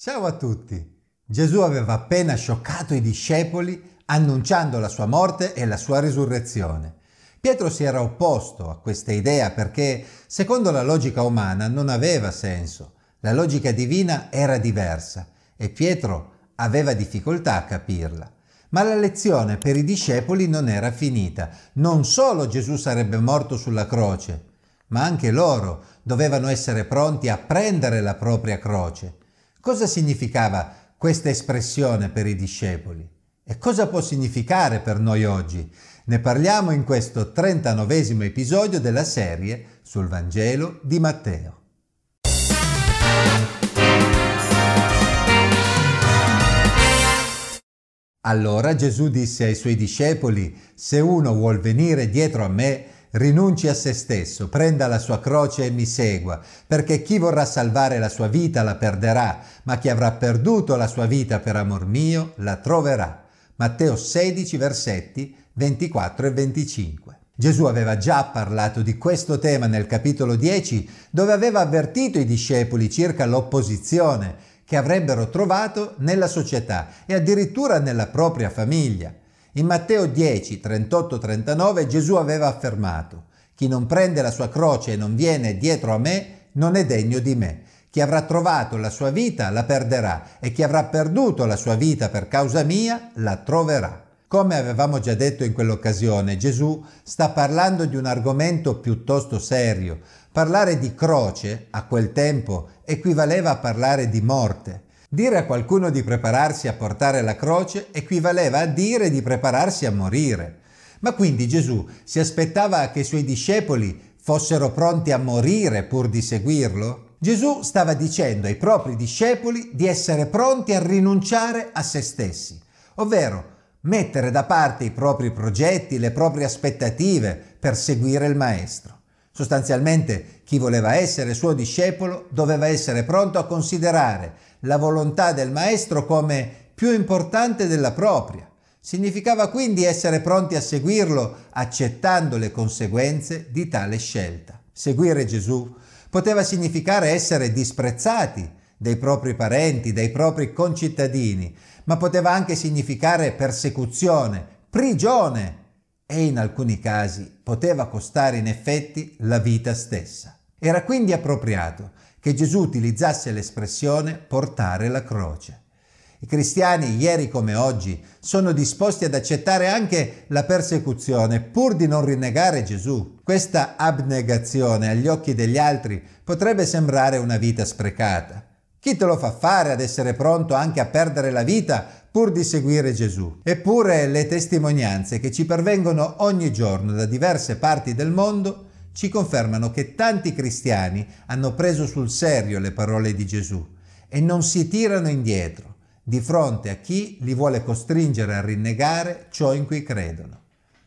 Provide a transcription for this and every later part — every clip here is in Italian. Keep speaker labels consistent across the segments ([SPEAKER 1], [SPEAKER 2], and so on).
[SPEAKER 1] Ciao a tutti! Gesù aveva appena scioccato i discepoli annunciando la sua morte e la sua risurrezione. Pietro si era opposto a questa idea perché, secondo la logica umana, non aveva senso. La logica divina era diversa e Pietro aveva difficoltà a capirla. Ma la lezione per i discepoli non era finita. Non solo Gesù sarebbe morto sulla croce, ma anche loro dovevano essere pronti a prendere la propria croce. Cosa significava questa espressione per i discepoli? E cosa può significare per noi oggi? Ne parliamo in questo 39 episodio della serie sul Vangelo di Matteo. Allora Gesù disse ai suoi discepoli, se uno vuol venire dietro a me, rinunci a se stesso, prenda la sua croce e mi segua, perché chi vorrà salvare la sua vita la perderà, ma chi avrà perduto la sua vita per amor mio la troverà. Matteo 16 versetti 24 e 25. Gesù aveva già parlato di questo tema nel capitolo 10, dove aveva avvertito i discepoli circa l'opposizione che avrebbero trovato nella società e addirittura nella propria famiglia. In Matteo 10, 38-39 Gesù aveva affermato, chi non prende la sua croce e non viene dietro a me non è degno di me. Chi avrà trovato la sua vita la perderà e chi avrà perduto la sua vita per causa mia la troverà. Come avevamo già detto in quell'occasione, Gesù sta parlando di un argomento piuttosto serio. Parlare di croce a quel tempo equivaleva a parlare di morte. Dire a qualcuno di prepararsi a portare la croce equivaleva a dire di prepararsi a morire. Ma quindi Gesù si aspettava che i suoi discepoli fossero pronti a morire pur di seguirlo? Gesù stava dicendo ai propri discepoli di essere pronti a rinunciare a se stessi, ovvero mettere da parte i propri progetti, le proprie aspettative per seguire il Maestro. Sostanzialmente chi voleva essere suo discepolo doveva essere pronto a considerare la volontà del Maestro come più importante della propria. Significava quindi essere pronti a seguirlo accettando le conseguenze di tale scelta. Seguire Gesù poteva significare essere disprezzati dai propri parenti, dai propri concittadini, ma poteva anche significare persecuzione, prigione e in alcuni casi poteva costare in effetti la vita stessa. Era quindi appropriato che Gesù utilizzasse l'espressione portare la croce. I cristiani, ieri come oggi, sono disposti ad accettare anche la persecuzione pur di non rinnegare Gesù. Questa abnegazione agli occhi degli altri potrebbe sembrare una vita sprecata. Chi te lo fa fare ad essere pronto anche a perdere la vita pur di seguire Gesù? Eppure le testimonianze che ci pervengono ogni giorno da diverse parti del mondo ci confermano che tanti cristiani hanno preso sul serio le parole di Gesù e non si tirano indietro di fronte a chi li vuole costringere a rinnegare ciò in cui credono.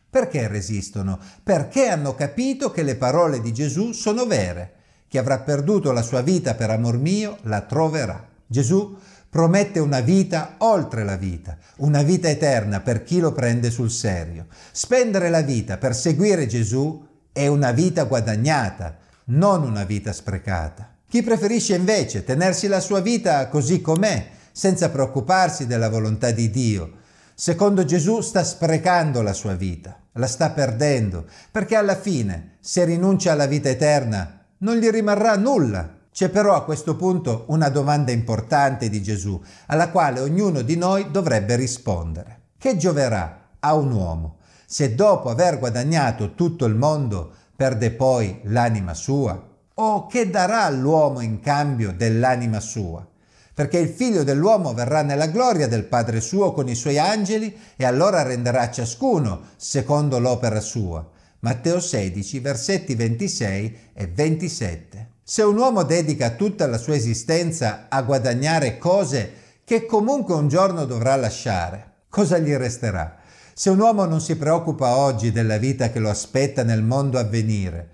[SPEAKER 1] Perché resistono? Perché hanno capito che le parole di Gesù sono vere chi avrà perduto la sua vita per amor mio la troverà. Gesù promette una vita oltre la vita, una vita eterna per chi lo prende sul serio. Spendere la vita per seguire Gesù è una vita guadagnata, non una vita sprecata. Chi preferisce invece tenersi la sua vita così com'è, senza preoccuparsi della volontà di Dio, secondo Gesù sta sprecando la sua vita, la sta perdendo, perché alla fine, se rinuncia alla vita eterna, non gli rimarrà nulla. C'è però a questo punto una domanda importante di Gesù, alla quale ognuno di noi dovrebbe rispondere. Che gioverà a un uomo se dopo aver guadagnato tutto il mondo perde poi l'anima sua? O che darà all'uomo in cambio dell'anima sua? Perché il figlio dell'uomo verrà nella gloria del Padre suo con i suoi angeli e allora renderà ciascuno secondo l'opera sua. Matteo 16, versetti 26 e 27. Se un uomo dedica tutta la sua esistenza a guadagnare cose che comunque un giorno dovrà lasciare, cosa gli resterà? Se un uomo non si preoccupa oggi della vita che lo aspetta nel mondo a venire,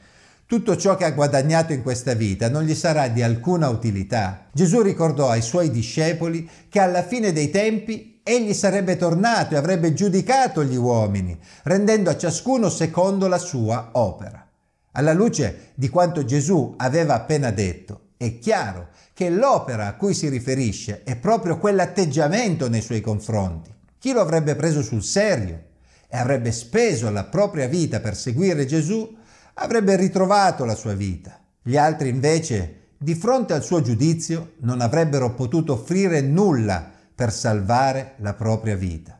[SPEAKER 1] tutto ciò che ha guadagnato in questa vita non gli sarà di alcuna utilità. Gesù ricordò ai suoi discepoli che alla fine dei tempi egli sarebbe tornato e avrebbe giudicato gli uomini, rendendo a ciascuno secondo la sua opera. Alla luce di quanto Gesù aveva appena detto, È chiaro che l'opera a cui si riferisce è proprio quell'atteggiamento nei suoi confronti. Chi lo avrebbe preso sul serio e avrebbe speso la propria vita per seguire Gesù, avrebbe ritrovato la sua vita. Gli altri invece, di fronte al suo giudizio, non avrebbero potuto offrire nulla per salvare la propria vita.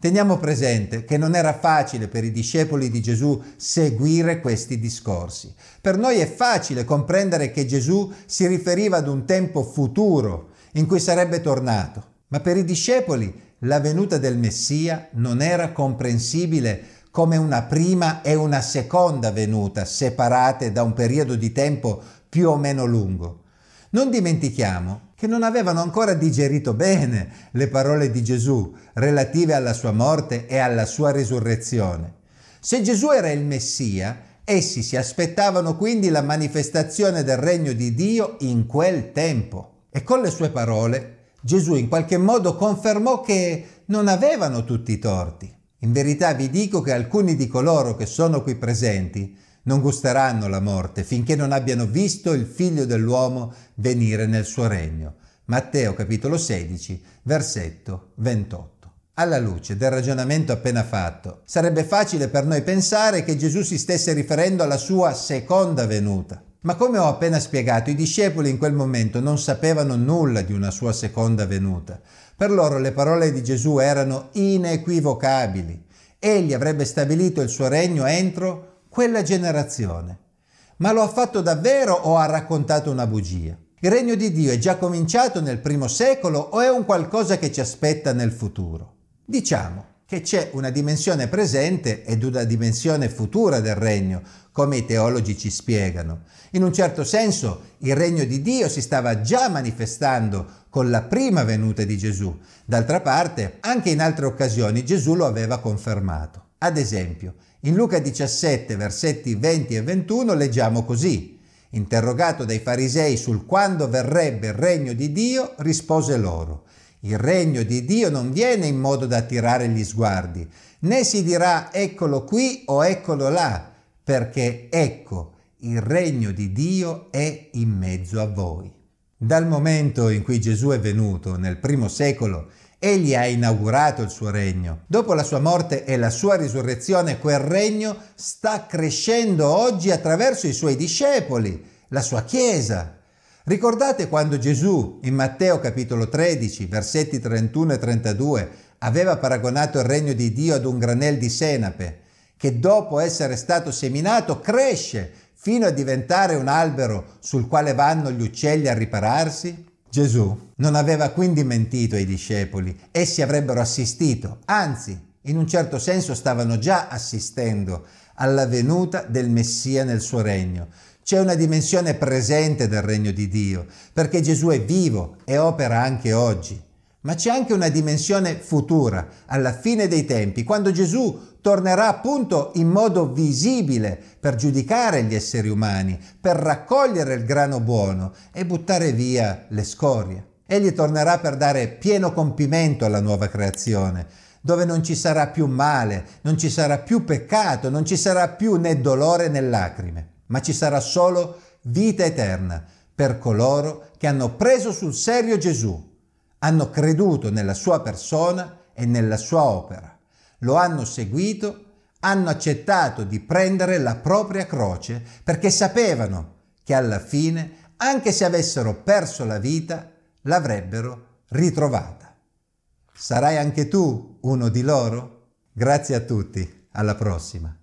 [SPEAKER 1] Teniamo presente che non era facile per i discepoli di Gesù seguire questi discorsi. Per noi è facile comprendere che Gesù si riferiva ad un tempo futuro in cui sarebbe tornato, ma per i discepoli la venuta del Messia non era comprensibile come una prima e una seconda venuta separate da un periodo di tempo più o meno lungo. Non dimentichiamo che non avevano ancora digerito bene le parole di Gesù relative alla sua morte e alla sua risurrezione. Se Gesù era il Messia, essi si aspettavano quindi la manifestazione del regno di Dio in quel tempo. E con le sue parole Gesù in qualche modo confermò che non avevano tutti i torti. In verità vi dico che alcuni di coloro che sono qui presenti non gusteranno la morte finché non abbiano visto il figlio dell'uomo venire nel suo regno. Matteo capitolo 16, versetto 28. Alla luce del ragionamento appena fatto, sarebbe facile per noi pensare che Gesù si stesse riferendo alla sua seconda venuta. Ma come ho appena spiegato, i discepoli in quel momento non sapevano nulla di una sua seconda venuta. Per loro le parole di Gesù erano inequivocabili. Egli avrebbe stabilito il suo regno entro quella generazione. Ma lo ha fatto davvero o ha raccontato una bugia? Il regno di Dio è già cominciato nel primo secolo o è un qualcosa che ci aspetta nel futuro? Diciamo che c'è una dimensione presente ed una dimensione futura del regno, come i teologi ci spiegano. In un certo senso il regno di Dio si stava già manifestando con la prima venuta di Gesù. D'altra parte, anche in altre occasioni Gesù lo aveva confermato. Ad esempio, in Luca 17, versetti 20 e 21 leggiamo così. Interrogato dai farisei sul quando verrebbe il regno di Dio, rispose loro. Il regno di Dio non viene in modo da attirare gli sguardi, né si dirà eccolo qui o eccolo là, perché ecco, il regno di Dio è in mezzo a voi. Dal momento in cui Gesù è venuto nel primo secolo Egli ha inaugurato il suo regno. Dopo la sua morte e la sua risurrezione, quel regno sta crescendo oggi attraverso i suoi discepoli, la sua Chiesa. Ricordate quando Gesù, in Matteo capitolo 13, versetti 31 e 32, aveva paragonato il regno di Dio ad un granel di senape, che dopo essere stato seminato cresce fino a diventare un albero sul quale vanno gli uccelli a ripararsi? Gesù non aveva quindi mentito ai discepoli, essi avrebbero assistito, anzi, in un certo senso stavano già assistendo alla venuta del Messia nel suo regno. C'è una dimensione presente del regno di Dio, perché Gesù è vivo e opera anche oggi. Ma c'è anche una dimensione futura, alla fine dei tempi, quando Gesù tornerà appunto in modo visibile per giudicare gli esseri umani, per raccogliere il grano buono e buttare via le scorie. Egli tornerà per dare pieno compimento alla nuova creazione, dove non ci sarà più male, non ci sarà più peccato, non ci sarà più né dolore né lacrime, ma ci sarà solo vita eterna per coloro che hanno preso sul serio Gesù, hanno creduto nella sua persona e nella sua opera lo hanno seguito, hanno accettato di prendere la propria croce perché sapevano che alla fine, anche se avessero perso la vita, l'avrebbero ritrovata. Sarai anche tu uno di loro? Grazie a tutti, alla prossima.